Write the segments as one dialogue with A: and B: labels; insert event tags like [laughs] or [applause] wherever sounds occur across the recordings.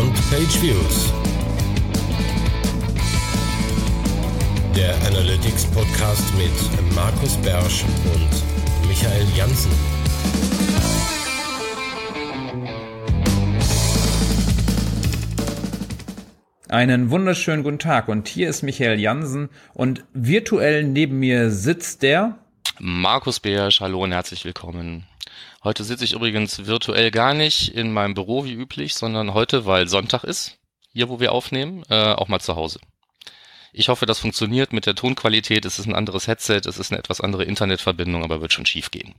A: Beyond Page Views. Der Analytics Podcast mit Markus Bersch und Michael Janssen.
B: Einen wunderschönen guten Tag und hier ist Michael Jansen und virtuell neben mir sitzt der
C: Markus Beersch, hallo und herzlich willkommen. Heute sitze ich übrigens virtuell gar nicht in meinem Büro wie üblich, sondern heute, weil Sonntag ist, hier wo wir aufnehmen, äh, auch mal zu Hause. Ich hoffe, das funktioniert mit der Tonqualität. Es ist ein anderes Headset, es ist eine etwas andere Internetverbindung, aber wird schon schief gehen.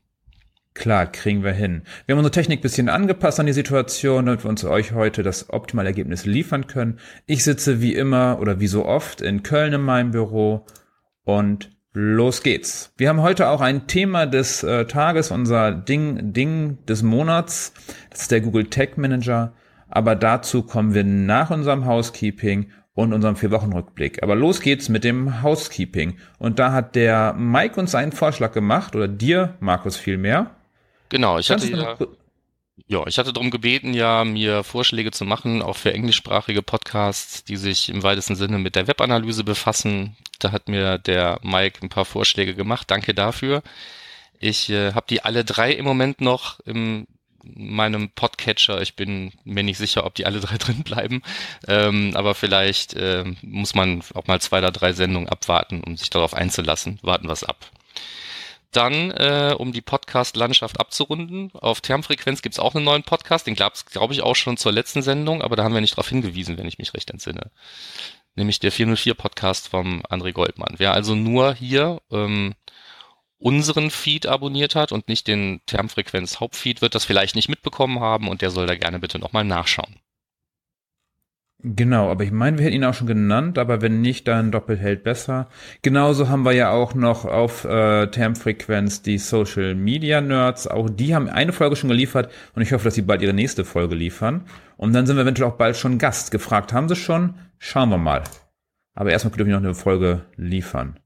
B: Klar, kriegen wir hin. Wir haben unsere Technik bisschen angepasst an die Situation, damit wir uns euch heute das optimale Ergebnis liefern können. Ich sitze wie immer oder wie so oft in Köln in meinem Büro und los geht's. Wir haben heute auch ein Thema des äh, Tages, unser Ding, Ding des Monats. Das ist der Google Tech Manager. Aber dazu kommen wir nach unserem Housekeeping und unserem Vier-Wochen-Rückblick. Aber los geht's mit dem Housekeeping. Und da hat der Mike uns einen Vorschlag gemacht, oder dir, Markus, vielmehr.
C: Genau, ich hatte ja, ja, ich hatte darum gebeten, ja, mir Vorschläge zu machen, auch für englischsprachige Podcasts, die sich im weitesten Sinne mit der Webanalyse befassen. Da hat mir der Mike ein paar Vorschläge gemacht. Danke dafür. Ich äh, habe die alle drei im Moment noch im meinem Podcatcher. Ich bin mir nicht sicher, ob die alle drei [laughs] drin bleiben. Ähm, aber vielleicht äh, muss man auch mal zwei oder drei Sendungen abwarten, um sich darauf einzulassen. Warten wir es ab. Dann, äh, um die Podcast-Landschaft abzurunden, auf Termfrequenz gibt's auch einen neuen Podcast, den gab's, glaube ich, auch schon zur letzten Sendung, aber da haben wir nicht darauf hingewiesen, wenn ich mich recht entsinne. Nämlich der 404-Podcast vom André Goldmann. Wer also nur hier ähm, unseren Feed abonniert hat und nicht den Termfrequenz Hauptfeed, wird das vielleicht nicht mitbekommen haben und der soll da gerne bitte nochmal nachschauen.
B: Genau, aber ich meine, wir hätten ihn auch schon genannt, aber wenn nicht, dann doppelt hält besser. Genauso haben wir ja auch noch auf äh, Termfrequenz die Social Media Nerds. Auch die haben eine Folge schon geliefert und ich hoffe, dass sie bald ihre nächste Folge liefern. Und dann sind wir eventuell auch bald schon Gast. Gefragt haben sie schon. Schauen wir mal. Aber erstmal dürfen wir noch eine Folge liefern.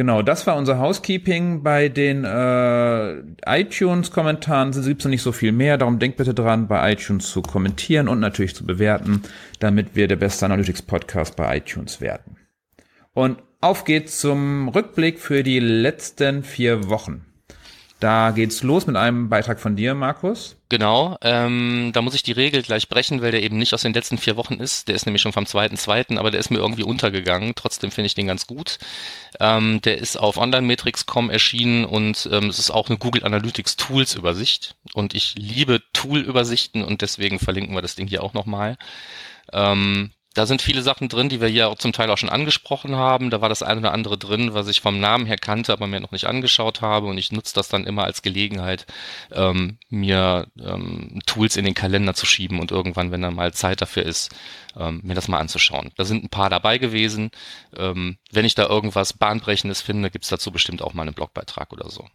B: Genau, das war unser Housekeeping. Bei den äh, iTunes-Kommentaren gibt es noch nicht so viel mehr. Darum denkt bitte dran, bei iTunes zu kommentieren und natürlich zu bewerten, damit wir der beste Analytics-Podcast bei iTunes werden. Und auf geht's zum Rückblick für die letzten vier Wochen. Da geht's los mit einem Beitrag von dir, Markus.
C: Genau, ähm, da muss ich die Regel gleich brechen, weil der eben nicht aus den letzten vier Wochen ist. Der ist nämlich schon vom zweiten, zweiten, aber der ist mir irgendwie untergegangen. Trotzdem finde ich den ganz gut. Ähm, der ist auf Online-Metrics.com erschienen und ähm, es ist auch eine Google Analytics Tools Übersicht. Und ich liebe Tool-Übersichten und deswegen verlinken wir das Ding hier auch nochmal. Ähm, da sind viele Sachen drin, die wir hier auch zum Teil auch schon angesprochen haben. Da war das eine oder andere drin, was ich vom Namen her kannte, aber mir noch nicht angeschaut habe. Und ich nutze das dann immer als Gelegenheit, ähm, mir ähm, Tools in den Kalender zu schieben und irgendwann, wenn dann mal Zeit dafür ist, ähm, mir das mal anzuschauen. Da sind ein paar dabei gewesen. Ähm, wenn ich da irgendwas Bahnbrechendes finde, gibt's dazu bestimmt auch mal einen Blogbeitrag oder so.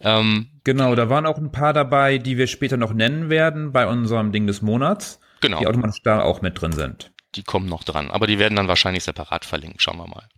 B: Ähm, genau, da waren auch ein paar dabei, die wir später noch nennen werden bei unserem Ding des Monats genau. die automatisch da auch mit drin sind.
C: Die kommen noch dran, aber die werden dann wahrscheinlich separat verlinkt. Schauen wir mal.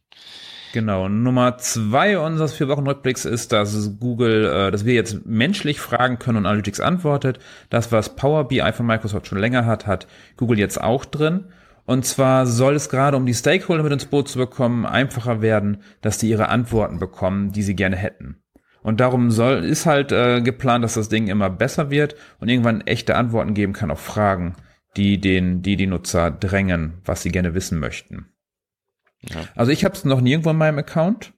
B: Genau. Nummer zwei unseres vier Wochen Rückblicks ist, dass Google, äh, dass wir jetzt menschlich fragen können und Analytics antwortet. Das, was Power BI von Microsoft schon länger hat, hat Google jetzt auch drin. Und zwar soll es gerade, um die Stakeholder mit ins Boot zu bekommen, einfacher werden, dass die ihre Antworten bekommen, die sie gerne hätten. Und darum soll, ist halt äh, geplant, dass das Ding immer besser wird und irgendwann echte Antworten geben kann auf Fragen die den, die die Nutzer drängen, was sie gerne wissen möchten. Ja. Also ich habe es noch nirgendwo in meinem Account.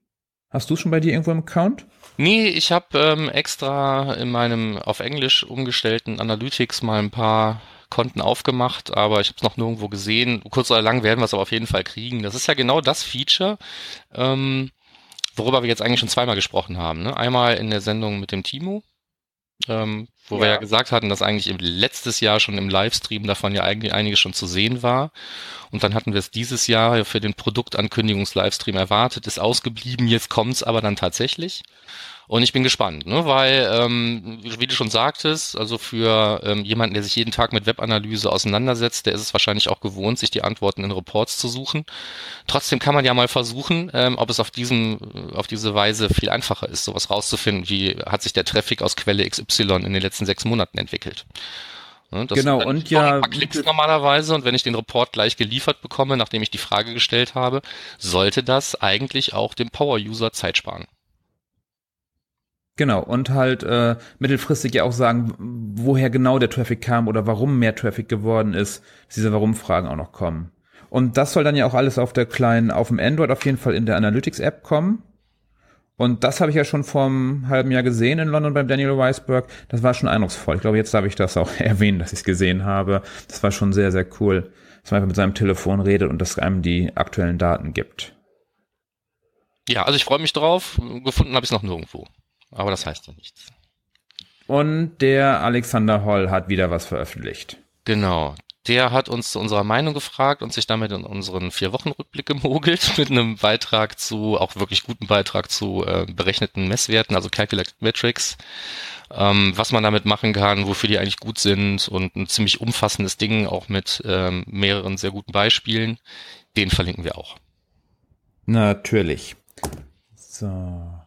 B: Hast du schon bei dir irgendwo im Account?
C: Nee, ich habe ähm, extra in meinem auf Englisch umgestellten Analytics mal ein paar Konten aufgemacht, aber ich habe es noch nirgendwo gesehen. Kurz oder lang werden wir es aber auf jeden Fall kriegen. Das ist ja genau das Feature, ähm, worüber wir jetzt eigentlich schon zweimal gesprochen haben. Ne? Einmal in der Sendung mit dem Timo, ähm, wo ja. wir ja gesagt hatten, dass eigentlich im letztes Jahr schon im Livestream davon ja eigentlich einiges schon zu sehen war. Und dann hatten wir es dieses Jahr für den Produktankündigungs-Livestream erwartet, ist ausgeblieben, jetzt kommt's aber dann tatsächlich. Und ich bin gespannt, ne? weil, ähm, wie du schon sagtest, also für ähm, jemanden, der sich jeden Tag mit Webanalyse auseinandersetzt, der ist es wahrscheinlich auch gewohnt, sich die Antworten in Reports zu suchen. Trotzdem kann man ja mal versuchen, ähm, ob es auf diesem, auf diese Weise viel einfacher ist, sowas rauszufinden, wie hat sich der Traffic aus Quelle XY in den letzten sechs Monaten entwickelt. Ne?
B: Das genau, und ja.
C: Klicks normalerweise und wenn ich den Report gleich geliefert bekomme, nachdem ich die Frage gestellt habe, sollte das eigentlich auch dem Power-User Zeit sparen.
B: Genau, und halt äh, mittelfristig ja auch sagen, woher genau der Traffic kam oder warum mehr Traffic geworden ist, dass diese Warum-Fragen auch noch kommen. Und das soll dann ja auch alles auf der kleinen, auf dem Android auf jeden Fall in der Analytics-App kommen. Und das habe ich ja schon vor einem halben Jahr gesehen in London beim Daniel Weisberg. Das war schon eindrucksvoll. Ich glaube, jetzt darf ich das auch [laughs] erwähnen, dass ich es gesehen habe. Das war schon sehr, sehr cool, dass man einfach mit seinem Telefon redet und das einem die aktuellen Daten gibt.
C: Ja, also ich freue mich drauf. Gefunden habe ich es noch nirgendwo. Aber das heißt ja nichts.
B: Und der Alexander Holl hat wieder was veröffentlicht.
C: Genau. Der hat uns zu unserer Meinung gefragt und sich damit in unseren vier Wochen Rückblick gemogelt [laughs] mit einem Beitrag zu, auch wirklich guten Beitrag zu äh, berechneten Messwerten, also Calculated Metrics, ähm, was man damit machen kann, wofür die eigentlich gut sind und ein ziemlich umfassendes Ding, auch mit ähm, mehreren sehr guten Beispielen. Den verlinken wir auch.
B: Natürlich. So.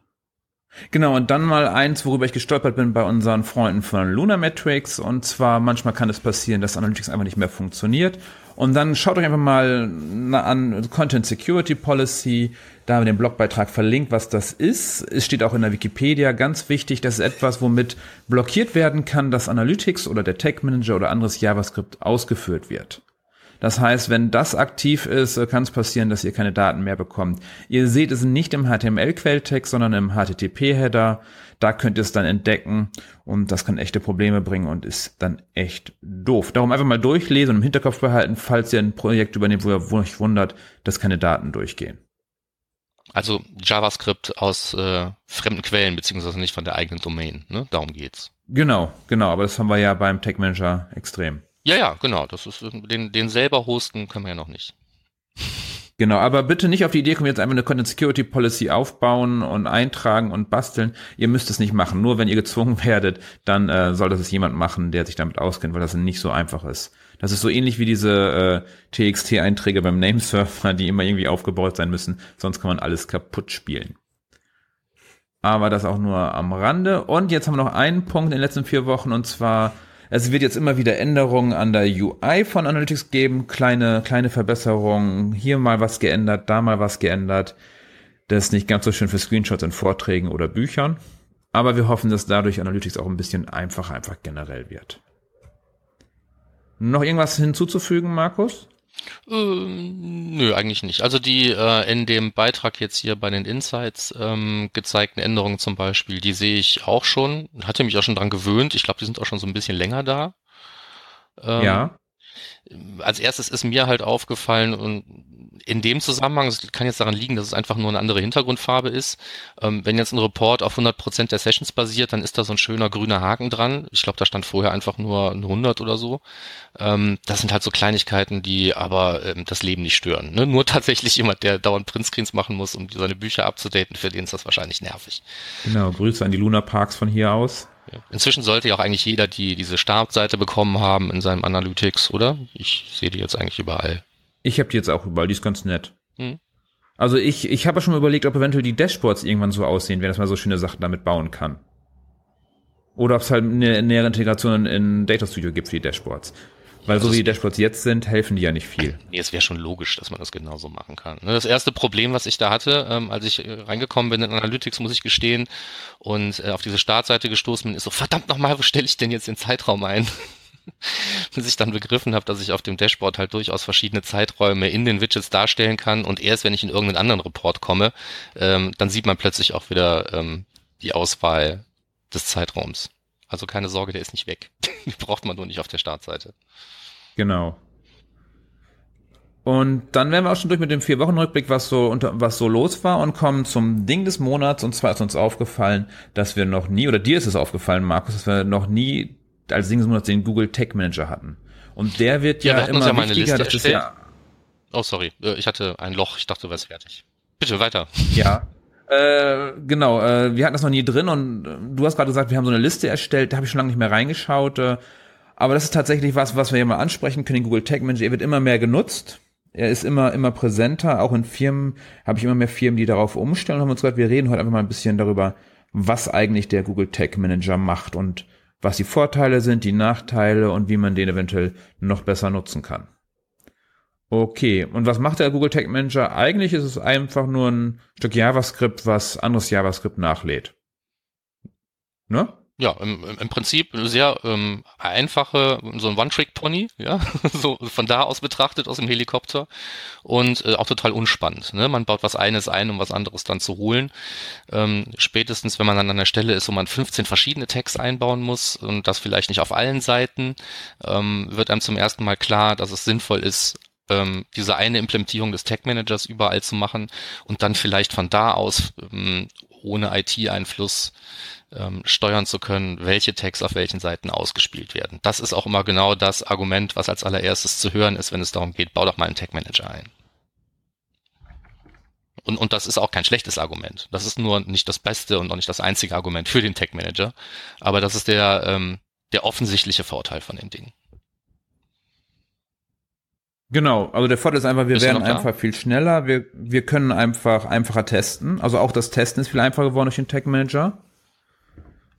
B: Genau, und dann mal eins, worüber ich gestolpert bin bei unseren Freunden von Lunametrics. Und zwar manchmal kann es passieren, dass Analytics einfach nicht mehr funktioniert. Und dann schaut euch einfach mal an Content Security Policy. Da haben wir den Blogbeitrag verlinkt, was das ist. Es steht auch in der Wikipedia ganz wichtig, das ist etwas, womit blockiert werden kann, dass Analytics oder der Tag Manager oder anderes JavaScript ausgeführt wird. Das heißt, wenn das aktiv ist, kann es passieren, dass ihr keine Daten mehr bekommt. Ihr seht es nicht im HTML-Quelltext, sondern im HTTP-Header. Da könnt ihr es dann entdecken und das kann echte Probleme bringen und ist dann echt doof. Darum einfach mal durchlesen und im Hinterkopf behalten, falls ihr ein Projekt übernehmt, wo ihr euch wundert, dass keine Daten durchgehen.
C: Also JavaScript aus äh, fremden Quellen, beziehungsweise nicht von der eigenen Domain. Ne? Darum geht's.
B: Genau, genau. Aber das haben wir ja beim Tech Manager extrem.
C: Ja, ja, genau. Das ist den, den selber hosten können wir ja noch nicht.
B: Genau, aber bitte nicht auf die Idee kommen, jetzt einfach eine Content Security Policy aufbauen und eintragen und basteln. Ihr müsst es nicht machen. Nur wenn ihr gezwungen [laughs] werdet, dann äh, soll das jemand machen, der sich damit auskennt, weil das nicht so einfach ist. Das ist so ähnlich wie diese äh, TXT-Einträge beim Namesurfer, die immer irgendwie aufgebaut sein müssen, sonst kann man alles kaputt spielen. Aber das auch nur am Rande. Und jetzt haben wir noch einen Punkt in den letzten vier Wochen und zwar es wird jetzt immer wieder Änderungen an der UI von Analytics geben, kleine, kleine Verbesserungen, hier mal was geändert, da mal was geändert. Das ist nicht ganz so schön für Screenshots in Vorträgen oder Büchern. Aber wir hoffen, dass dadurch Analytics auch ein bisschen einfacher einfach generell wird. Noch irgendwas hinzuzufügen, Markus?
C: Ähm, nö, eigentlich nicht. Also die äh, in dem Beitrag jetzt hier bei den Insights ähm, gezeigten Änderungen zum Beispiel, die sehe ich auch schon. Hatte mich auch schon dran gewöhnt. Ich glaube, die sind auch schon so ein bisschen länger da.
B: Ähm, ja
C: als erstes ist mir halt aufgefallen und in dem Zusammenhang, es kann jetzt daran liegen, dass es einfach nur eine andere Hintergrundfarbe ist. Ähm, wenn jetzt ein Report auf 100% der Sessions basiert, dann ist da so ein schöner grüner Haken dran. Ich glaube, da stand vorher einfach nur 100 oder so. Ähm, das sind halt so Kleinigkeiten, die aber ähm, das Leben nicht stören. Ne? Nur tatsächlich jemand, der dauernd Printscreens machen muss, um seine Bücher abzudaten, für den ist das wahrscheinlich nervig.
B: Genau, Grüße an die Luna Parks von hier aus.
C: Inzwischen sollte ja auch eigentlich jeder die diese Startseite bekommen haben in seinem Analytics, oder? Ich sehe die jetzt eigentlich überall.
B: Ich habe die jetzt auch überall, die ist ganz nett. Hm. Also ich, ich habe schon mal überlegt, ob eventuell die Dashboards irgendwann so aussehen, wenn das mal so schöne Sachen damit bauen kann. Oder ob es halt eine nähere Integration in Data Studio gibt für die Dashboards. Weil so wie die Dashboards jetzt sind, helfen die ja nicht viel.
C: Nee, es wäre schon logisch, dass man das genauso machen kann. Ne, das erste Problem, was ich da hatte, ähm, als ich äh, reingekommen bin in Analytics, muss ich gestehen, und äh, auf diese Startseite gestoßen bin, ist so, verdammt nochmal, wo stelle ich denn jetzt den Zeitraum ein? [laughs] Bis ich dann begriffen habe, dass ich auf dem Dashboard halt durchaus verschiedene Zeiträume in den Widgets darstellen kann und erst wenn ich in irgendeinen anderen Report komme, ähm, dann sieht man plötzlich auch wieder ähm, die Auswahl des Zeitraums. Also keine Sorge, der ist nicht weg. [laughs] Die braucht man nur nicht auf der Startseite.
B: Genau. Und dann wären wir auch schon durch mit dem Vier-Wochen-Rückblick, was so unter, was so los war und kommen zum Ding des Monats. Und zwar ist uns aufgefallen, dass wir noch nie, oder dir ist es aufgefallen, Markus, dass wir noch nie als Ding des Monats den Google Tech Manager hatten. Und der wird ja, ja immer ja wichtiger. Das ist ja
C: oh, sorry, äh, ich hatte ein Loch. Ich dachte, du wärst fertig. Bitte weiter. [laughs]
B: Ja. Äh, genau, äh, wir hatten das noch nie drin und äh, du hast gerade gesagt, wir haben so eine Liste erstellt, da habe ich schon lange nicht mehr reingeschaut. Äh, aber das ist tatsächlich was, was wir ja mal ansprechen können. Den Google Tag Manager, er wird immer mehr genutzt. Er ist immer, immer präsenter. Auch in Firmen habe ich immer mehr Firmen, die darauf umstellen und haben uns gesagt, wir reden heute einfach mal ein bisschen darüber, was eigentlich der Google Tag Manager macht und was die Vorteile sind, die Nachteile und wie man den eventuell noch besser nutzen kann. Okay, und was macht der Google Tag Manager? Eigentlich ist es einfach nur ein Stück JavaScript, was anderes JavaScript nachlädt.
C: Ne? Ja, im, im Prinzip sehr ähm, einfache, so ein One-Trick-Pony, ja, [laughs] so von da aus betrachtet aus dem Helikopter und äh, auch total unspannend. Ne? Man baut was eines ein, um was anderes dann zu holen. Ähm, spätestens, wenn man dann an der Stelle ist, wo man 15 verschiedene Tags einbauen muss und das vielleicht nicht auf allen Seiten, ähm, wird einem zum ersten Mal klar, dass es sinnvoll ist, ähm, diese eine Implementierung des Tag Managers überall zu machen und dann vielleicht von da aus ähm, ohne IT-Einfluss ähm, steuern zu können, welche Tags auf welchen Seiten ausgespielt werden. Das ist auch immer genau das Argument, was als allererstes zu hören ist, wenn es darum geht, bau doch mal einen Tag Manager ein. Und, und das ist auch kein schlechtes Argument. Das ist nur nicht das beste und auch nicht das einzige Argument für den Tag Manager. Aber das ist der, ähm, der offensichtliche Vorteil von den Dingen.
B: Genau, also der Vorteil ist einfach, wir Bist werden einfach viel schneller, wir, wir können einfach einfacher testen. Also auch das Testen ist viel einfacher geworden durch den Tag Manager.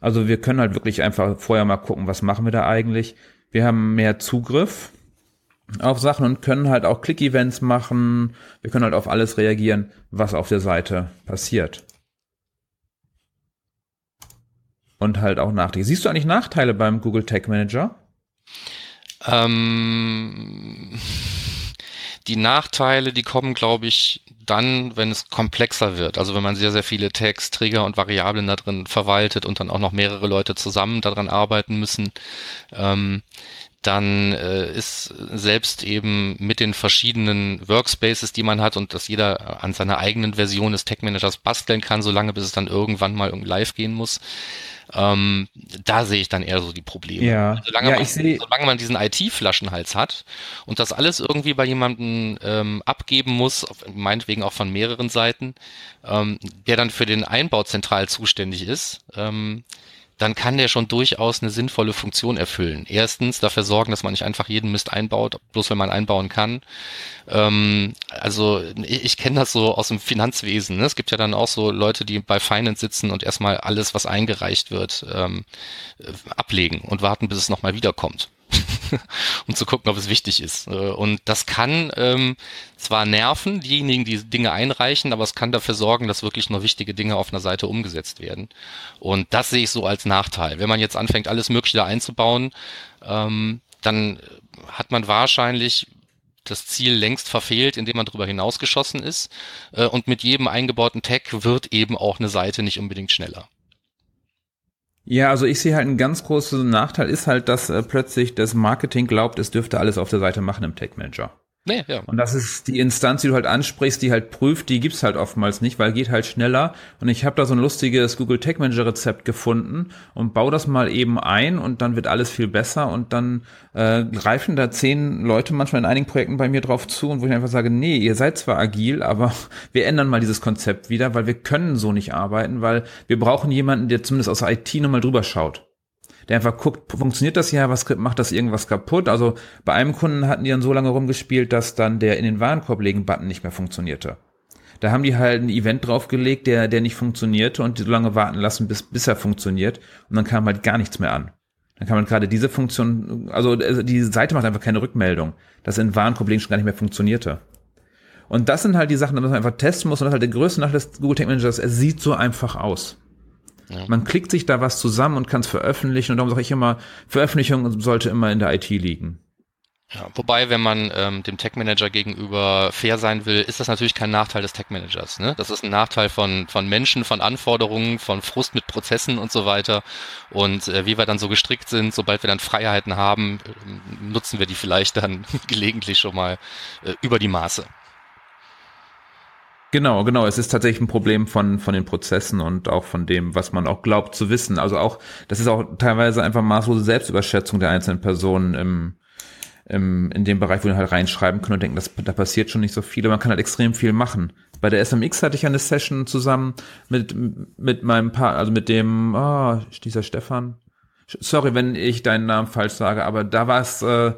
B: Also wir können halt wirklich einfach vorher mal gucken, was machen wir da eigentlich. Wir haben mehr Zugriff auf Sachen und können halt auch Click-Events machen. Wir können halt auf alles reagieren, was auf der Seite passiert. Und halt auch Nachteile. Siehst du eigentlich Nachteile beim Google Tag Manager?
C: Ähm, die Nachteile, die kommen, glaube ich, dann, wenn es komplexer wird. Also wenn man sehr, sehr viele Tags, Trigger und Variablen da drin verwaltet und dann auch noch mehrere Leute zusammen daran arbeiten müssen, ähm, dann äh, ist selbst eben mit den verschiedenen Workspaces, die man hat und dass jeder an seiner eigenen Version des Tag Managers basteln kann, solange bis es dann irgendwann mal live gehen muss, ähm, da sehe ich dann eher so die Probleme.
B: Ja.
C: Solange,
B: ja,
C: man, solange man diesen IT-Flaschenhals hat und das alles irgendwie bei jemandem ähm, abgeben muss, meinetwegen auch von mehreren Seiten, ähm, der dann für den Einbau zentral zuständig ist, ähm, dann kann der schon durchaus eine sinnvolle Funktion erfüllen. Erstens dafür sorgen, dass man nicht einfach jeden Mist einbaut, bloß wenn man einbauen kann. Ähm, also ich, ich kenne das so aus dem Finanzwesen. Ne? Es gibt ja dann auch so Leute, die bei Finance sitzen und erstmal alles, was eingereicht wird, ähm, ablegen und warten, bis es nochmal wiederkommt. Um zu gucken, ob es wichtig ist. Äh, und das kann ähm, zwar nerven, diejenigen, die Dinge einreichen, aber es kann dafür sorgen, dass wirklich nur wichtige Dinge auf einer Seite umgesetzt werden. Und das sehe ich so als Nachteil. Wenn man jetzt anfängt, alles Mögliche da einzubauen, ähm, dann hat man wahrscheinlich das Ziel längst verfehlt, indem man darüber hinausgeschossen ist. Äh, und mit jedem eingebauten Tag wird eben auch eine Seite nicht unbedingt schneller.
B: Ja, also ich sehe halt einen ganz großen Nachteil ist halt, dass äh, plötzlich das Marketing glaubt, es dürfte alles auf der Seite machen im Tech Manager. Nee, ja. Und das ist die Instanz, die du halt ansprichst, die halt prüft, die gibt's halt oftmals nicht, weil geht halt schneller. Und ich habe da so ein lustiges Google Tag Manager Rezept gefunden und baue das mal eben ein und dann wird alles viel besser und dann äh, greifen da zehn Leute manchmal in einigen Projekten bei mir drauf zu und wo ich einfach sage, nee, ihr seid zwar agil, aber [laughs] wir ändern mal dieses Konzept wieder, weil wir können so nicht arbeiten, weil wir brauchen jemanden, der zumindest aus der IT nochmal drüber schaut der einfach guckt, funktioniert das JavaScript, macht das irgendwas kaputt? Also bei einem Kunden hatten die dann so lange rumgespielt, dass dann der in den Warenkorb legen Button nicht mehr funktionierte. Da haben die halt ein Event draufgelegt, der, der nicht funktionierte und so lange warten lassen, bis, bis er funktioniert. Und dann kam halt gar nichts mehr an. Dann kann man gerade diese Funktion, also, also die Seite macht einfach keine Rückmeldung, dass in Warenkorb legen schon gar nicht mehr funktionierte. Und das sind halt die Sachen, dass man einfach testen muss. Und das ist halt der größte Nachteil des Google Tag Managers. Er sieht so einfach aus. Ja. Man klickt sich da was zusammen und kann es veröffentlichen und darum sage ich immer, Veröffentlichung sollte immer in der IT liegen.
C: Ja, wobei, wenn man ähm, dem Tech Manager gegenüber fair sein will, ist das natürlich kein Nachteil des Tech Managers. Ne? Das ist ein Nachteil von, von Menschen, von Anforderungen, von Frust mit Prozessen und so weiter. Und äh, wie wir dann so gestrickt sind, sobald wir dann Freiheiten haben, äh, nutzen wir die vielleicht dann [laughs] gelegentlich schon mal äh, über die Maße.
B: Genau, genau. Es ist tatsächlich ein Problem von, von den Prozessen und auch von dem, was man auch glaubt zu wissen. Also auch, das ist auch teilweise einfach maßlose Selbstüberschätzung der einzelnen Personen im, im, in dem Bereich, wo wir halt reinschreiben können und denken, das, da passiert schon nicht so viel. Aber man kann halt extrem viel machen. Bei der SMX hatte ich eine Session zusammen mit, mit meinem Paar, also mit dem, oh, dieser Stefan. Sorry, wenn ich deinen Namen falsch sage, aber da war es, äh,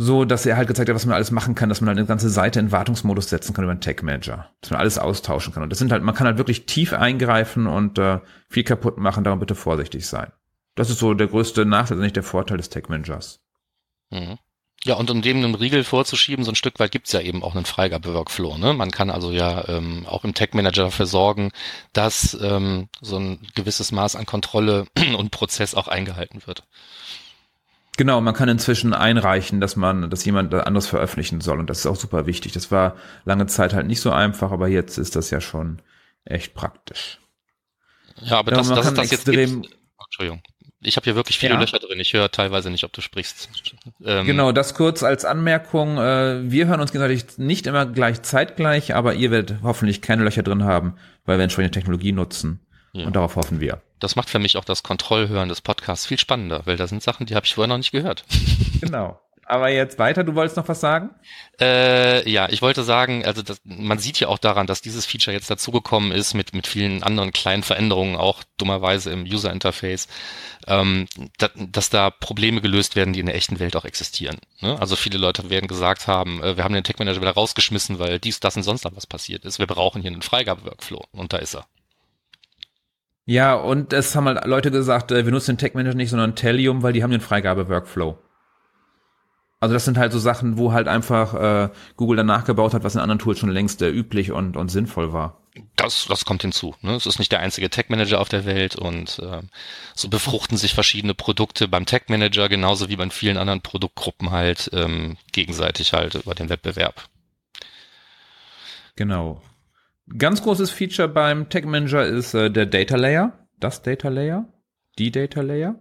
B: so, dass er halt gezeigt hat, was man alles machen kann, dass man halt eine ganze Seite in Wartungsmodus setzen kann über einen Tag Manager, dass man alles austauschen kann. Und das sind halt, man kann halt wirklich tief eingreifen und äh, viel kaputt machen, darum bitte vorsichtig sein. Das ist so der größte Nachteil, nicht der Vorteil des Tech Managers.
C: Mhm. Ja, und um dem einen Riegel vorzuschieben, so ein Stück weit gibt's ja eben auch einen Freigabe-Workflow. Ne? Man kann also ja ähm, auch im Tech-Manager dafür sorgen, dass ähm, so ein gewisses Maß an Kontrolle [clears throat] und Prozess auch eingehalten wird.
B: Genau, man kann inzwischen einreichen, dass man, dass jemand anderes veröffentlichen soll und das ist auch super wichtig. Das war lange Zeit halt nicht so einfach, aber jetzt ist das ja schon echt praktisch.
C: Ja, aber ja, das, das ist das jetzt gibt, Entschuldigung. Ich habe hier wirklich viele ja. Löcher drin. Ich höre teilweise nicht, ob du sprichst.
B: Ähm, genau, das kurz als Anmerkung. Äh, wir hören uns gegenseitig nicht immer gleich zeitgleich, aber ihr werdet hoffentlich keine Löcher drin haben, weil wir entsprechende Technologie nutzen. Ja. Und darauf hoffen wir.
C: Das macht für mich auch das Kontrollhören des Podcasts viel spannender, weil da sind Sachen, die habe ich vorher noch nicht gehört. [laughs]
B: Genau. Aber jetzt weiter, du wolltest noch was sagen?
C: Äh, ja, ich wollte sagen, also das, man sieht ja auch daran, dass dieses Feature jetzt dazugekommen ist mit, mit vielen anderen kleinen Veränderungen, auch dummerweise im User Interface, ähm, da, dass da Probleme gelöst werden, die in der echten Welt auch existieren. Ne? Also viele Leute werden gesagt haben, äh, wir haben den Tech Manager wieder rausgeschmissen, weil dies, das und sonst noch was passiert ist. Wir brauchen hier einen Freigabe-Workflow und da ist er.
B: Ja, und es haben halt Leute gesagt, äh, wir nutzen den Tech Manager nicht, sondern Telium, weil die haben den Freigabe-Workflow. Also das sind halt so Sachen, wo halt einfach äh, Google dann nachgebaut hat, was in anderen Tools schon längst äh, üblich und, und sinnvoll war.
C: Das, das kommt hinzu. Ne? Es ist nicht der einzige Tech-Manager auf der Welt und äh, so befruchten sich verschiedene Produkte beim Tech-Manager genauso wie bei vielen anderen Produktgruppen halt ähm, gegenseitig halt über den Wettbewerb.
B: Genau. Ganz großes Feature beim Tech-Manager ist äh, der Data Layer. Das Data Layer? Die Data Layer?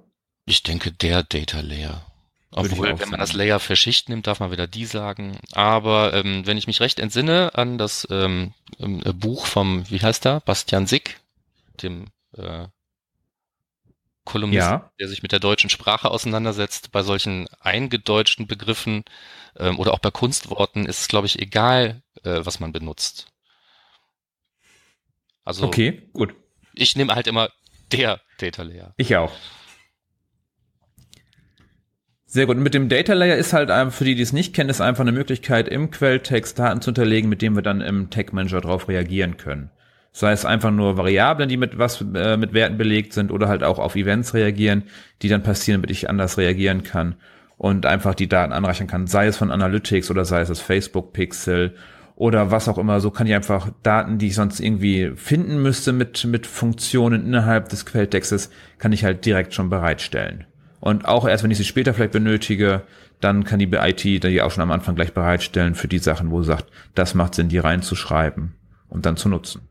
C: Ich denke, der Data Layer. Obwohl, wenn man das Layer für Schicht nimmt, darf man wieder die sagen. Aber ähm, wenn ich mich recht entsinne an das ähm, ähm, äh, Buch vom, wie heißt er, Bastian Sick, dem äh, Kolumnist, ja. der sich mit der deutschen Sprache auseinandersetzt, bei solchen eingedeutschten Begriffen ähm, oder auch bei Kunstworten ist es, glaube ich, egal, äh, was man benutzt.
B: Also okay, gut.
C: Ich nehme halt immer der Data Layer.
B: Ich auch. Sehr gut. Und mit dem Data Layer ist halt für die, die es nicht kennen, ist einfach eine Möglichkeit, im Quelltext Daten zu hinterlegen, mit denen wir dann im Tag Manager darauf reagieren können. Sei es einfach nur Variablen, die mit was äh, mit Werten belegt sind, oder halt auch auf Events reagieren, die dann passieren, damit ich anders reagieren kann und einfach die Daten anreichern kann. Sei es von Analytics oder sei es das Facebook Pixel oder was auch immer. So kann ich einfach Daten, die ich sonst irgendwie finden müsste mit mit Funktionen innerhalb des Quelltextes, kann ich halt direkt schon bereitstellen. Und auch erst, wenn ich sie später vielleicht benötige, dann kann die IT die auch schon am Anfang gleich bereitstellen für die Sachen, wo sie sagt, das macht Sinn, die reinzuschreiben und dann zu nutzen.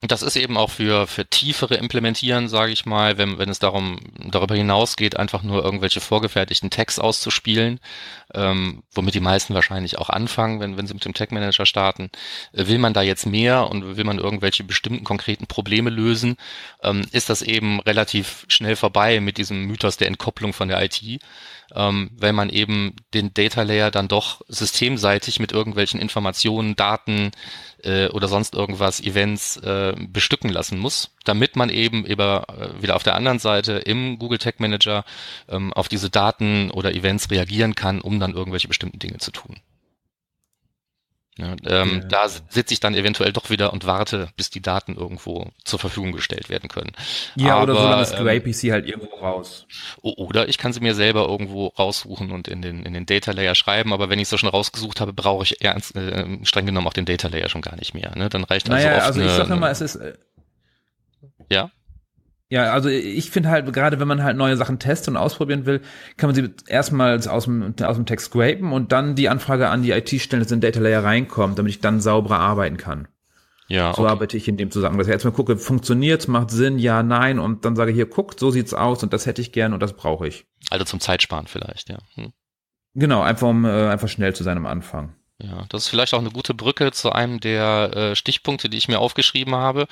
C: Das ist eben auch für, für tiefere Implementieren, sage ich mal, wenn, wenn es darum darüber hinausgeht, einfach nur irgendwelche vorgefertigten Tags auszuspielen, ähm, womit die meisten wahrscheinlich auch anfangen, wenn, wenn sie mit dem Tag Manager starten. Äh, will man da jetzt mehr und will man irgendwelche bestimmten konkreten Probleme lösen, ähm, ist das eben relativ schnell vorbei mit diesem Mythos der Entkopplung von der IT ähm, weil man eben den Data Layer dann doch systemseitig mit irgendwelchen Informationen, Daten äh, oder sonst irgendwas, Events äh, bestücken lassen muss, damit man eben über, äh, wieder auf der anderen Seite im Google Tag Manager ähm, auf diese Daten oder Events reagieren kann, um dann irgendwelche bestimmten Dinge zu tun. Ja, ähm, ja. Da sitze ich dann eventuell doch wieder und warte, bis die Daten irgendwo zur Verfügung gestellt werden können.
B: Ja, Aber, oder so lange scrape ich sie halt irgendwo raus.
C: Oder ich kann sie mir selber irgendwo raussuchen und in den, in den Data Layer schreiben. Aber wenn ich sie schon rausgesucht habe, brauche ich ernst, äh, streng genommen auch den Data Layer schon gar nicht mehr. Ne? Dann reicht
B: also naja, oft also ich sage immer, es ist... Äh,
C: ja?
B: Ja, also ich finde halt, gerade wenn man halt neue Sachen testet und ausprobieren will, kann man sie erstmals aus dem, aus dem Text scrapen und dann die Anfrage an die IT stellen, dass in den Data Layer reinkommt, damit ich dann sauberer arbeiten kann. Ja, so okay. arbeite ich in dem Zusammenhang. Dass ich erstmal gucke, funktioniert, macht Sinn, ja, nein, und dann sage ich hier, guckt, so sieht's aus und das hätte ich gern und das brauche ich.
C: Also zum Zeitsparen vielleicht, ja. Hm.
B: Genau, einfach um äh, einfach schnell zu sein am Anfang.
C: Ja, das ist vielleicht auch eine gute Brücke zu einem der äh, Stichpunkte, die ich mir aufgeschrieben habe,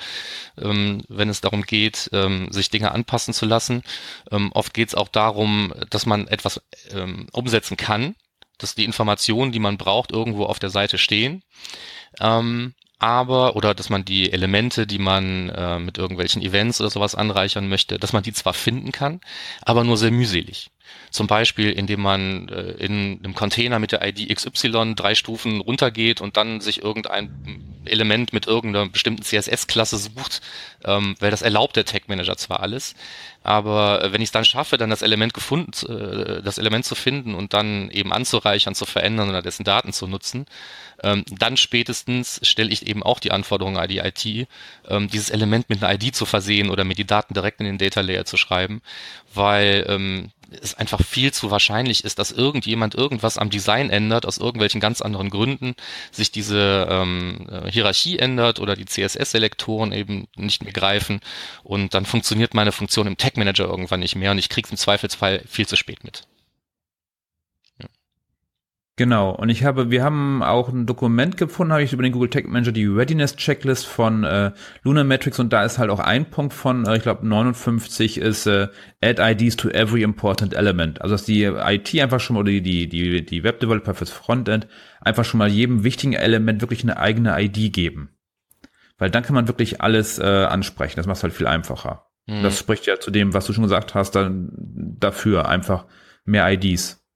C: ähm, wenn es darum geht, ähm, sich Dinge anpassen zu lassen. Ähm, oft geht es auch darum, dass man etwas ähm, umsetzen kann, dass die Informationen, die man braucht, irgendwo auf der Seite stehen. Ähm, aber, oder dass man die Elemente, die man äh, mit irgendwelchen Events oder sowas anreichern möchte, dass man die zwar finden kann, aber nur sehr mühselig. Zum Beispiel, indem man äh, in einem Container mit der ID XY drei Stufen runtergeht und dann sich irgendein Element mit irgendeiner bestimmten CSS-Klasse sucht, ähm, weil das erlaubt der Tag Manager zwar alles, aber äh, wenn ich es dann schaffe, dann das Element gefunden, äh, das Element zu finden und dann eben anzureichern, zu verändern oder dessen Daten zu nutzen, ähm, dann spätestens stelle ich eben auch die Anforderung an die IT, ähm, dieses Element mit einer ID zu versehen oder mir die Daten direkt in den Data Layer zu schreiben, weil ähm, es einfach viel zu wahrscheinlich ist, dass irgendjemand irgendwas am Design ändert, aus irgendwelchen ganz anderen Gründen, sich diese ähm, äh, Hierarchie ändert oder die CSS-Selektoren eben nicht mehr greifen und dann funktioniert meine Funktion im Tag Manager irgendwann nicht mehr und ich kriege es im Zweifelsfall viel zu spät mit.
B: Genau, und ich habe, wir haben auch ein Dokument gefunden, habe ich über den Google Tag Manager, die Readiness Checklist von äh, Lunar Metrics und da ist halt auch ein Punkt von, äh, ich glaube 59 ist äh, Add IDs to every important element. Also dass die IT einfach schon mal, oder die, die, die Web Developer fürs Frontend einfach schon mal jedem wichtigen Element wirklich eine eigene ID geben. Weil dann kann man wirklich alles äh, ansprechen. Das macht es halt viel einfacher. Mhm. Das spricht ja zu dem, was du schon gesagt hast, dann dafür einfach mehr IDs.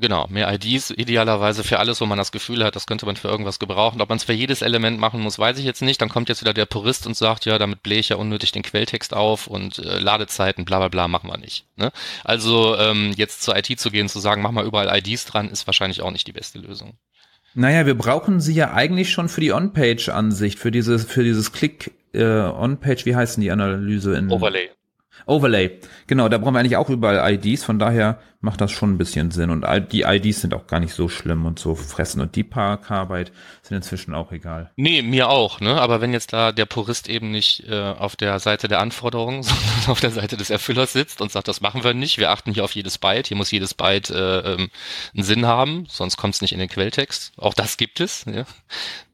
C: Genau, mehr IDs idealerweise für alles, wo man das Gefühl hat, das könnte man für irgendwas gebrauchen. Ob man es für jedes Element machen muss, weiß ich jetzt nicht. Dann kommt jetzt wieder der Purist und sagt, ja, damit blähe ich ja unnötig den Quelltext auf und äh, Ladezeiten, bla bla bla, machen wir nicht. Ne? Also ähm, jetzt zur IT zu gehen, zu sagen, mach mal überall IDs dran, ist wahrscheinlich auch nicht die beste Lösung.
B: Naja, wir brauchen sie ja eigentlich schon für die On-Page-Ansicht, für dieses, für dieses Klick äh, On-Page, wie heißen die Analyse in
C: Overlay.
B: Overlay. Genau, da brauchen wir eigentlich auch überall IDs, von daher macht das schon ein bisschen Sinn. Und die IDs sind auch gar nicht so schlimm und so fressen. Und die Parkarbeit sind inzwischen auch egal.
C: Nee, mir auch, ne? Aber wenn jetzt da der Purist eben nicht äh, auf der Seite der Anforderungen, [laughs] sondern auf der Seite des Erfüllers sitzt und sagt, das machen wir nicht, wir achten hier auf jedes Byte, hier muss jedes Byte äh, ähm, einen Sinn haben, sonst kommt es nicht in den Quelltext. Auch das gibt es, ja?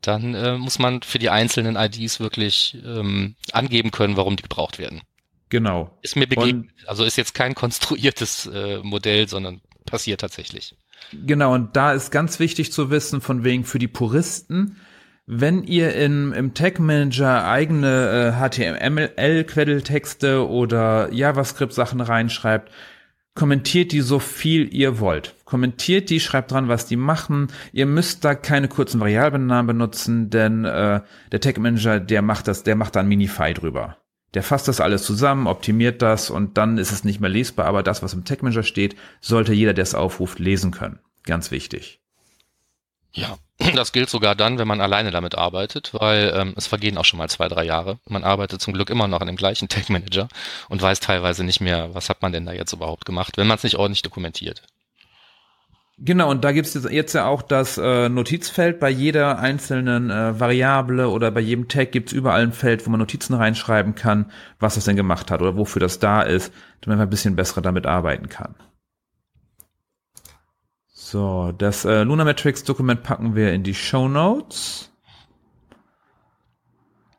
C: Dann äh, muss man für die einzelnen IDs wirklich ähm, angeben können, warum die gebraucht werden.
B: Genau.
C: Ist mir begegnet. Und, also ist jetzt kein konstruiertes äh, Modell, sondern passiert tatsächlich.
B: Genau, und da ist ganz wichtig zu wissen, von wegen für die Puristen, wenn ihr in, im Tag Manager eigene äh, HTML-Quelltexte oder JavaScript-Sachen reinschreibt, kommentiert die so viel ihr wollt. Kommentiert die, schreibt dran, was die machen. Ihr müsst da keine kurzen Variablennamen benutzen, denn äh, der Tag Manager, der macht das, der macht da ein Minify drüber. Der fasst das alles zusammen, optimiert das und dann ist es nicht mehr lesbar, aber das, was im Tech Manager steht, sollte jeder, der es aufruft, lesen können. Ganz wichtig.
C: Ja, [clears throat] das gilt sogar dann, wenn man alleine damit arbeitet, weil ähm, es vergehen auch schon mal zwei, drei Jahre. Man arbeitet zum Glück immer noch an dem gleichen [laughs] Tech Manager und weiß teilweise nicht mehr, was hat man denn da jetzt überhaupt gemacht, wenn man es nicht ordentlich dokumentiert.
B: Genau, und da gibt es jetzt ja auch das äh, Notizfeld bei jeder einzelnen äh, Variable oder bei jedem Tag gibt es überall ein Feld, wo man Notizen reinschreiben kann, was das denn gemacht hat oder wofür das da ist, damit man ein bisschen besser damit arbeiten kann. So, das äh, Lunametrics-Dokument packen wir in die Show Notes.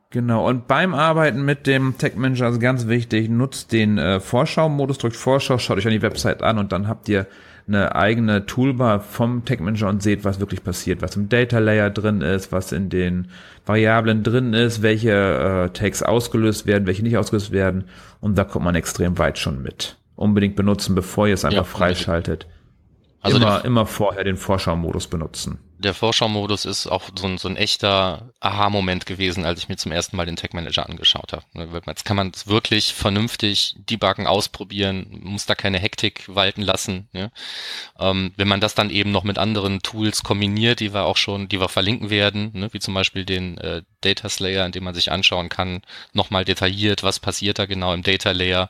B: Genau, und beim Arbeiten mit dem Tag Manager ist ganz wichtig, nutzt den äh, Vorschau-Modus, drückt Vorschau, schaut euch an die Website an und dann habt ihr eine eigene Toolbar vom Tag Manager und seht, was wirklich passiert, was im Data Layer drin ist, was in den Variablen drin ist, welche äh, Tags ausgelöst werden, welche nicht ausgelöst werden. Und da kommt man extrem weit schon mit. Unbedingt benutzen, bevor ihr es einfach ja, freischaltet. Also immer, immer vorher den Vorschau-Modus benutzen
C: der Vorschau-Modus ist auch so ein, so ein echter Aha-Moment gewesen, als ich mir zum ersten Mal den Tag Manager angeschaut habe. Ne, jetzt kann man es wirklich vernünftig debuggen, ausprobieren, muss da keine Hektik walten lassen. Ja. Ähm, wenn man das dann eben noch mit anderen Tools kombiniert, die wir auch schon, die wir verlinken werden, ne, wie zum Beispiel den äh, Data Slayer, in dem man sich anschauen kann, nochmal detailliert, was passiert da genau im Data Layer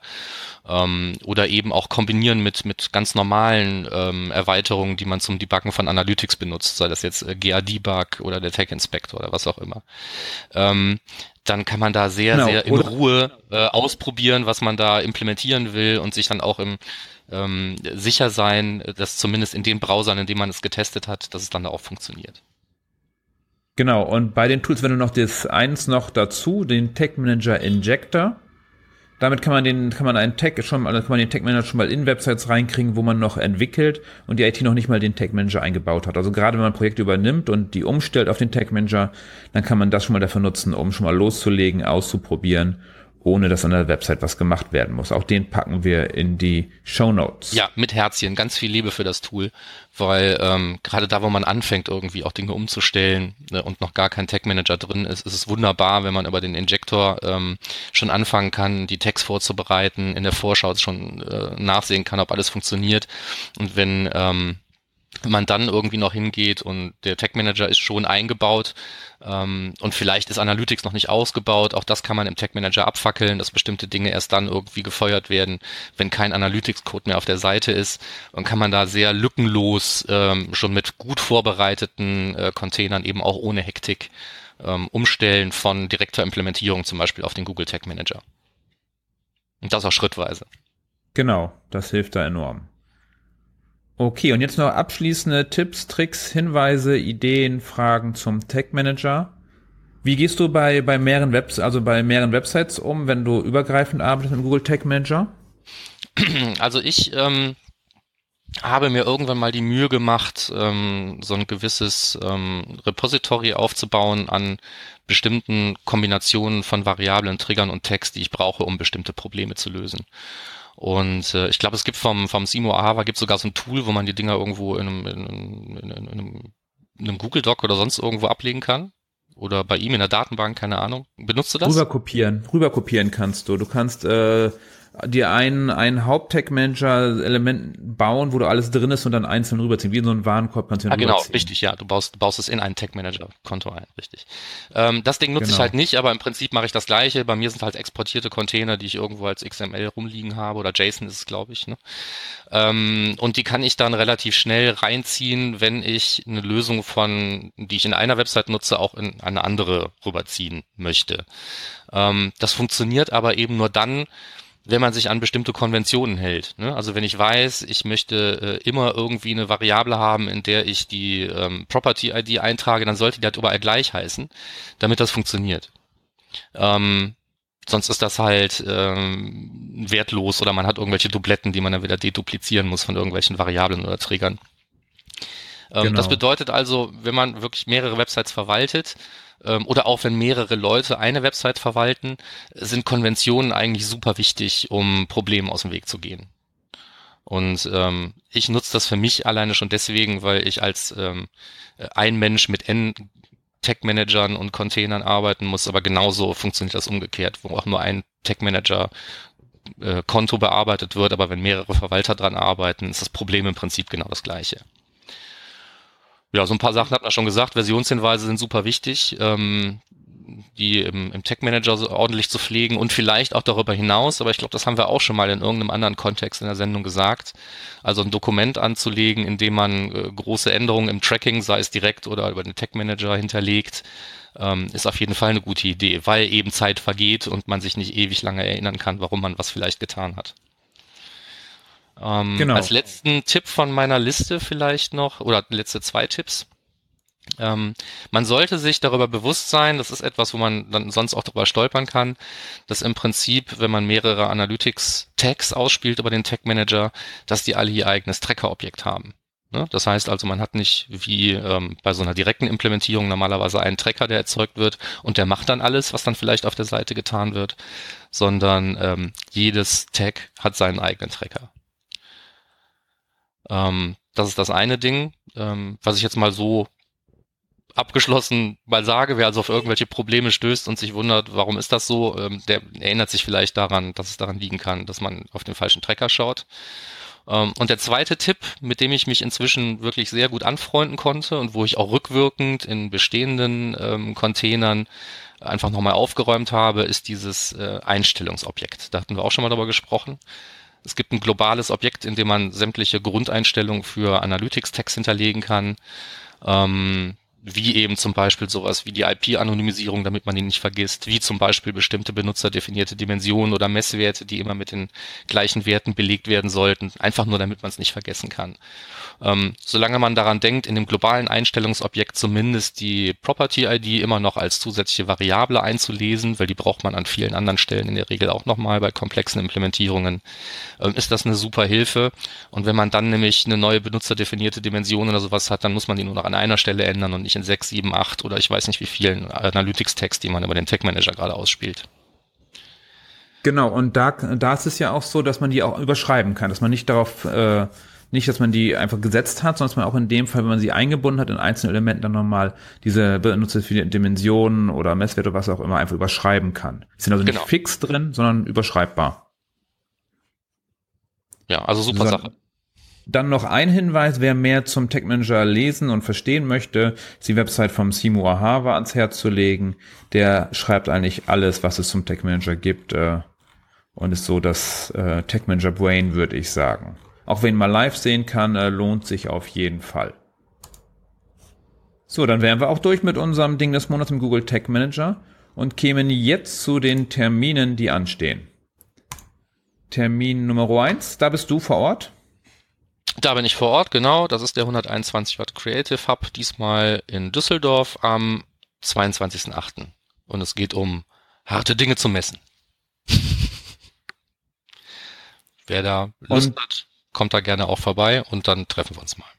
C: ähm, oder eben auch kombinieren mit, mit ganz normalen ähm, Erweiterungen, die man zum Debuggen von Analytics benutzt, sei das jetzt äh, GA-Debug oder der Tag Inspector oder was auch immer. Ähm, dann kann man da sehr, genau. sehr in Ruhe äh, ausprobieren, was man da implementieren will und sich dann auch im ähm, sicher sein, dass zumindest in den Browsern, in denen man es getestet hat, dass es dann da auch funktioniert.
B: Genau, und bei den Tools, wenn du noch das eins noch dazu, den Tag Manager Injector, damit kann man den, kann man einen Tag schon, also kann man den Tag Manager schon mal in Websites reinkriegen, wo man noch entwickelt und die IT noch nicht mal den Tag Manager eingebaut hat. Also gerade wenn man Projekte übernimmt und die umstellt auf den Tag Manager, dann kann man das schon mal dafür nutzen, um schon mal loszulegen, auszuprobieren ohne dass an der Website was gemacht werden muss. Auch den packen wir in die Show Notes.
C: Ja, mit Herzchen, ganz viel Liebe für das Tool, weil ähm, gerade da, wo man anfängt, irgendwie auch Dinge umzustellen ne, und noch gar kein Tag Manager drin ist, ist es wunderbar, wenn man über den Injector ähm, schon anfangen kann, die Tags vorzubereiten, in der Vorschau schon äh, nachsehen kann, ob alles funktioniert. Und wenn ähm, wenn man dann irgendwie noch hingeht und der Tech Manager ist schon eingebaut ähm, und vielleicht ist Analytics noch nicht ausgebaut, auch das kann man im Tech Manager abfackeln, dass bestimmte Dinge erst dann irgendwie gefeuert werden, wenn kein Analytics-Code mehr auf der Seite ist und kann man da sehr lückenlos ähm, schon mit gut vorbereiteten äh, Containern eben auch ohne Hektik ähm, umstellen von direkter Implementierung zum Beispiel auf den Google Tech Manager. Und das auch schrittweise.
B: Genau, das hilft da enorm. Okay, und jetzt noch abschließende Tipps, Tricks, Hinweise, Ideen, Fragen zum Tag Manager. Wie gehst du bei, bei mehreren Webs, also bei mehreren Websites um, wenn du übergreifend arbeitest im Google Tag Manager? [clears throat]
C: Also ich ähm, habe mir irgendwann mal die Mühe gemacht, ähm, so ein gewisses ähm, Repository aufzubauen an bestimmten Kombinationen von Variablen, Triggern und Text, die ich brauche, um bestimmte Probleme zu lösen. Und äh, ich glaube, es gibt vom, vom Simo Ahava gibt sogar so ein Tool, wo man die Dinger irgendwo in einem, in, einem, in, einem, in einem Google Doc oder sonst irgendwo ablegen kann. Oder bei ihm in der Datenbank, keine Ahnung. Benutzt du das?
B: Rüberkopieren, rüberkopieren kannst du. Du kannst äh, dir ein, ein Haupt-Tag-Manager-Element bauen, wo du alles drin ist und dann einzeln rüberziehen, wie in so ein Warenkorb
C: kannst du Ah, genau, richtig, ja. Du baust, du baust es in ein Tag-Manager-Konto ein, richtig. Ähm, das Ding nutze genau. ich halt nicht, aber im Prinzip mache ich das Gleiche. Bei mir sind halt exportierte Container, die ich irgendwo als XML rumliegen habe oder JSON ist es, glaube ich. Ne? Ähm, und die kann ich dann relativ schnell reinziehen, wenn ich eine Lösung von, die ich in einer Website nutze, auch in eine andere rüberziehen möchte. Ähm, das funktioniert aber eben nur dann, wenn man sich an bestimmte Konventionen hält. Ne? Also wenn ich weiß, ich möchte äh, immer irgendwie eine Variable haben, in der ich die ähm, Property-ID eintrage, dann sollte die halt überall gleich heißen, damit das funktioniert. Ähm, sonst ist das halt ähm, wertlos oder man hat irgendwelche Dubletten, die man dann wieder deduplizieren muss von irgendwelchen Variablen oder Trägern. Ähm, genau. Das bedeutet also, wenn man wirklich mehrere Websites verwaltet, ähm, oder auch wenn mehrere Leute eine Website verwalten, sind Konventionen eigentlich super wichtig, um Problemen aus dem Weg zu gehen. Und ähm, ich nutze das für mich alleine schon deswegen, weil ich als ähm, ein Mensch mit N Tech-Managern und Containern arbeiten muss, aber genauso funktioniert das umgekehrt, wo auch nur ein Tech-Manager äh, Konto bearbeitet wird, aber wenn mehrere Verwalter dran arbeiten, ist das Problem im Prinzip genau das gleiche. Ja, so ein paar Sachen hat man schon gesagt. Versionshinweise sind super wichtig, ähm, die im, im Tech Manager so ordentlich zu pflegen und vielleicht auch darüber hinaus. Aber ich glaube, das haben wir auch schon mal in irgendeinem anderen Kontext in der Sendung gesagt. Also ein Dokument anzulegen, in dem man äh, große Änderungen im Tracking, sei es direkt oder über den Tech Manager hinterlegt, ähm, ist auf jeden Fall eine gute Idee, weil eben Zeit vergeht und man sich nicht ewig lange erinnern kann, warum man was vielleicht getan hat. Ähm, genau. Als letzten Tipp von meiner Liste vielleicht noch, oder letzte zwei Tipps. Ähm, man sollte sich darüber bewusst sein, das ist etwas, wo man dann sonst auch darüber stolpern kann, dass im Prinzip, wenn man mehrere Analytics-Tags ausspielt über den Tag Manager, dass die alle ihr eigenes Tracker-Objekt haben. Ne? Das heißt also, man hat nicht wie ähm, bei so einer direkten Implementierung normalerweise einen Tracker, der erzeugt wird und der macht dann alles, was dann vielleicht auf der Seite getan wird, sondern ähm, jedes Tag hat seinen eigenen Tracker. Ähm, das ist das eine Ding, ähm, was ich jetzt mal so abgeschlossen mal sage, wer also auf irgendwelche Probleme stößt und sich wundert, warum ist das so, ähm, der erinnert sich vielleicht daran, dass es daran liegen kann, dass man auf den falschen Tracker schaut. Ähm, und der zweite Tipp, mit dem ich mich inzwischen wirklich sehr gut anfreunden konnte und wo ich auch rückwirkend in bestehenden ähm, Containern einfach nochmal aufgeräumt habe, ist dieses äh, Einstellungsobjekt. Da hatten wir auch schon mal drüber gesprochen. Es gibt ein globales Objekt, in dem man sämtliche Grundeinstellungen für Analytics-Tags hinterlegen kann. Ähm, wie eben zum Beispiel sowas wie die IP-Anonymisierung, damit man ihn nicht vergisst, wie zum Beispiel bestimmte benutzerdefinierte Dimensionen oder Messwerte, die immer mit den gleichen Werten belegt werden sollten, einfach nur damit man es nicht vergessen kann. Ähm, solange man daran denkt, in dem globalen Einstellungsobjekt zumindest die Property-ID immer noch als zusätzliche Variable einzulesen, weil die braucht man an vielen anderen Stellen in der Regel auch nochmal bei komplexen Implementierungen, ähm, ist das eine super Hilfe. Und wenn man dann nämlich eine neue benutzerdefinierte Dimension oder sowas hat, dann muss man die nur noch an einer Stelle ändern und nicht in sechs, sieben, acht oder ich weiß nicht wie vielen Analytics-Tags, die man über den Tag Manager gerade ausspielt.
B: Genau, und da, da ist es ja auch so, dass man die auch überschreiben kann, dass man nicht darauf, äh, nicht, dass man die einfach gesetzt hat, sondern dass man auch in dem Fall, wenn man sie eingebunden hat in einzelne Elemente, dann nochmal diese benutzte Dimensionen oder Messwerte oder was auch immer einfach überschreiben kann. Die sind also genau. nicht fix drin, sondern überschreibbar.
C: Ja, also super so, Sache.
B: Dann noch ein Hinweis, wer mehr zum Tech Manager lesen und verstehen möchte, ist die Website vom Simo Ahava ans Herz zu legen. Der schreibt eigentlich alles, was es zum Tech Manager gibt äh, und ist so das äh, Tech Manager Brain, würde ich sagen. Auch wenn man live sehen kann, äh, lohnt sich auf jeden Fall. So, dann wären wir auch durch mit unserem Ding des Monats im Google Tech Manager und kämen jetzt zu den Terminen, die anstehen. Termin Nummer eins, da bist du vor Ort.
C: Da bin ich vor Ort, genau. Das ist der 121 Watt Creative Hub, diesmal in Düsseldorf am 22.08. Und es geht um harte Dinge zu messen. [laughs] Wer da Lust und, hat, kommt da gerne auch vorbei und dann treffen wir uns mal.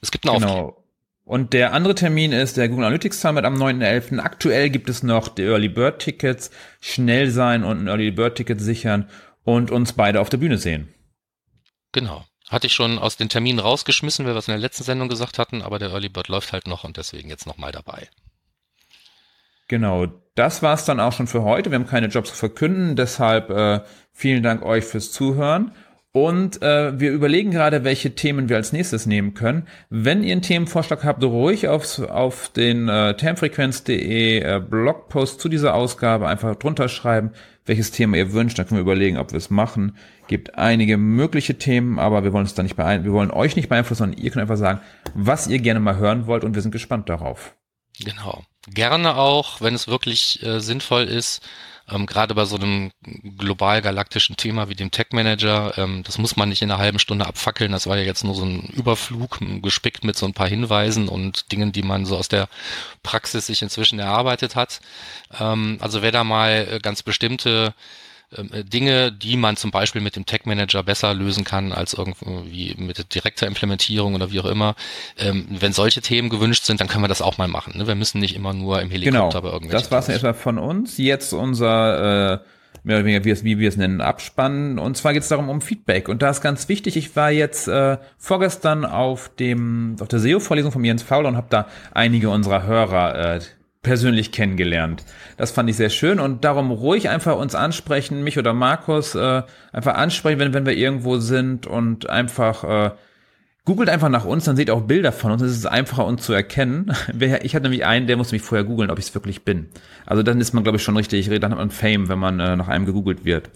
C: Es gibt eine genau.
B: Und der andere Termin ist der Google Analytics Summit am 9.11. Aktuell gibt es noch die Early Bird Tickets. Schnell sein und ein Early Bird Ticket sichern und uns beide auf der Bühne sehen.
C: Genau. Hatte ich schon aus den Terminen rausgeschmissen, weil wir es in der letzten Sendung gesagt hatten, aber der Early Bird läuft halt noch und deswegen jetzt nochmal dabei.
B: Genau, das war es dann auch schon für heute. Wir haben keine Jobs zu verkünden, deshalb äh, vielen Dank euch fürs Zuhören. Und äh, wir überlegen gerade, welche Themen wir als nächstes nehmen können. Wenn ihr einen Themenvorschlag habt, ruhig auf, auf den äh, termfrequenz.de äh, Blogpost zu dieser Ausgabe einfach drunter schreiben, welches Thema ihr wünscht. Dann können wir überlegen, ob wir es machen. Gibt einige mögliche Themen, aber wir wollen uns da nicht beeinflussen. Wir wollen euch nicht beeinflussen, sondern ihr könnt einfach sagen, was ihr gerne mal hören wollt und wir sind gespannt darauf.
C: Genau. Gerne auch, wenn es wirklich äh, sinnvoll ist, ähm, gerade bei so einem global galaktischen Thema wie dem Tech Manager, ähm, das muss man nicht in einer halben Stunde abfackeln. Das war ja jetzt nur so ein Überflug, gespickt mit so ein paar Hinweisen und Dingen, die man so aus der Praxis sich inzwischen erarbeitet hat. Ähm, also wer da mal äh, ganz bestimmte Dinge, die man zum Beispiel mit dem Tech Manager besser lösen kann als irgendwie mit direkter Implementierung oder wie auch immer. Ähm, wenn solche Themen gewünscht sind, dann können wir das auch mal machen. Ne? Wir müssen nicht immer nur im Helikopter
B: genau. bei irgendwelchen. Das war es etwa von uns. Jetzt unser äh, mehr oder weniger, wie, wie wir es nennen, abspannen. Und zwar geht es darum um Feedback. Und da ist ganz wichtig, ich war jetzt äh, vorgestern auf dem auf der SEO-Vorlesung von Jens Fauler und habe da einige unserer Hörer äh, persönlich kennengelernt. Das fand ich sehr schön und darum ruhig einfach uns ansprechen, mich oder Markus, äh, einfach ansprechen, wenn, wenn wir irgendwo sind und einfach äh, googelt einfach nach uns, dann seht ihr auch Bilder von uns. Es ist einfacher, uns zu erkennen. [laughs] Ich hatte nämlich einen, der musste mich vorher googeln, ob ich es wirklich bin. Also dann ist man, glaube ich, schon richtig, dann hat man Fame, wenn man äh, nach einem gegoogelt wird.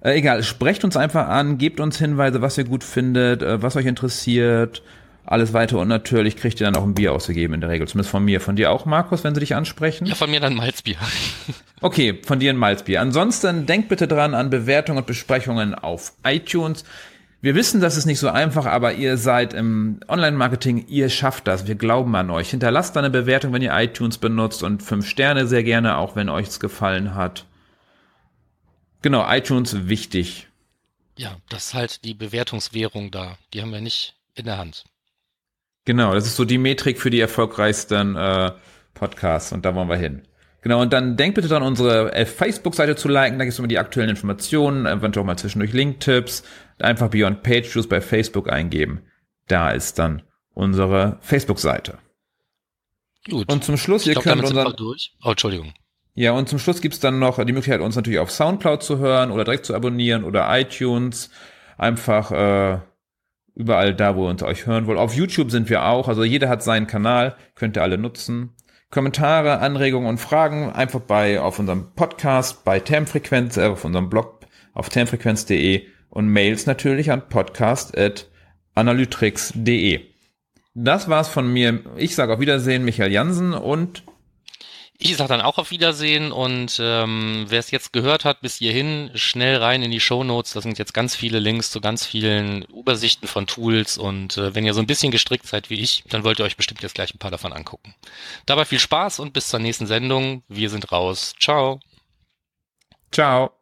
B: Äh, egal, sprecht uns einfach an, gebt uns Hinweise, was ihr gut findet, äh, was euch interessiert, alles weiter und natürlich kriegt ihr dann auch ein Bier ausgegeben in der Regel. Zumindest von mir. Von dir auch, Markus, wenn sie dich ansprechen?
C: Ja, von mir dann Malzbier. [laughs]
B: okay, von dir ein Malzbier. Ansonsten denkt bitte dran an Bewertungen und Besprechungen auf iTunes. Wir wissen, das ist nicht so einfach, aber ihr seid im Online-Marketing, ihr schafft das. Wir glauben an euch. Hinterlasst eine Bewertung, wenn ihr iTunes benutzt und fünf Sterne sehr gerne, auch wenn euch es gefallen hat. Genau, iTunes wichtig.
C: Ja, das ist halt die Bewertungswährung da. Die haben wir nicht in der Hand.
B: Genau, das ist so die Metrik für die erfolgreichsten äh, Podcasts und da wollen wir hin. Genau, und dann denkt bitte daran, unsere äh, Facebook-Seite zu liken, da gibt es immer die aktuellen Informationen, eventuell auch mal zwischendurch Link-Tipps, einfach Beyond Page Views bei Facebook eingeben. Da ist dann unsere Facebook-Seite. Gut. Und zum Schluss,
C: ich ihr glaub, könnt unseren... Durch. Oh, Entschuldigung.
B: Ja, und zum Schluss gibt's dann noch die Möglichkeit, uns natürlich auf Soundcloud zu hören oder direkt zu abonnieren oder iTunes. Einfach äh, Überall da, wo ihr uns euch hören wollt. Auf YouTube sind wir auch. Also jeder hat seinen Kanal. Könnt ihr alle nutzen. Kommentare, Anregungen und Fragen einfach bei, auf unserem Podcast, bei Termfrequenz, äh, auf unserem Blog auf termfrequenz.de und Mails natürlich an podcast.analytrix.de. Das war's von mir. Ich sage auf Wiedersehen, Michael Jansen und
C: ich sage dann auch auf Wiedersehen und ähm, wer es jetzt gehört hat bis hierhin, schnell rein in die Show Notes. Da sind jetzt ganz viele Links zu ganz vielen Übersichten von Tools und äh, wenn ihr so ein bisschen gestrickt seid wie ich, dann wollt ihr euch bestimmt jetzt gleich ein paar davon angucken. Dabei viel Spaß und bis zur nächsten Sendung. Wir sind raus. Ciao.
B: Ciao.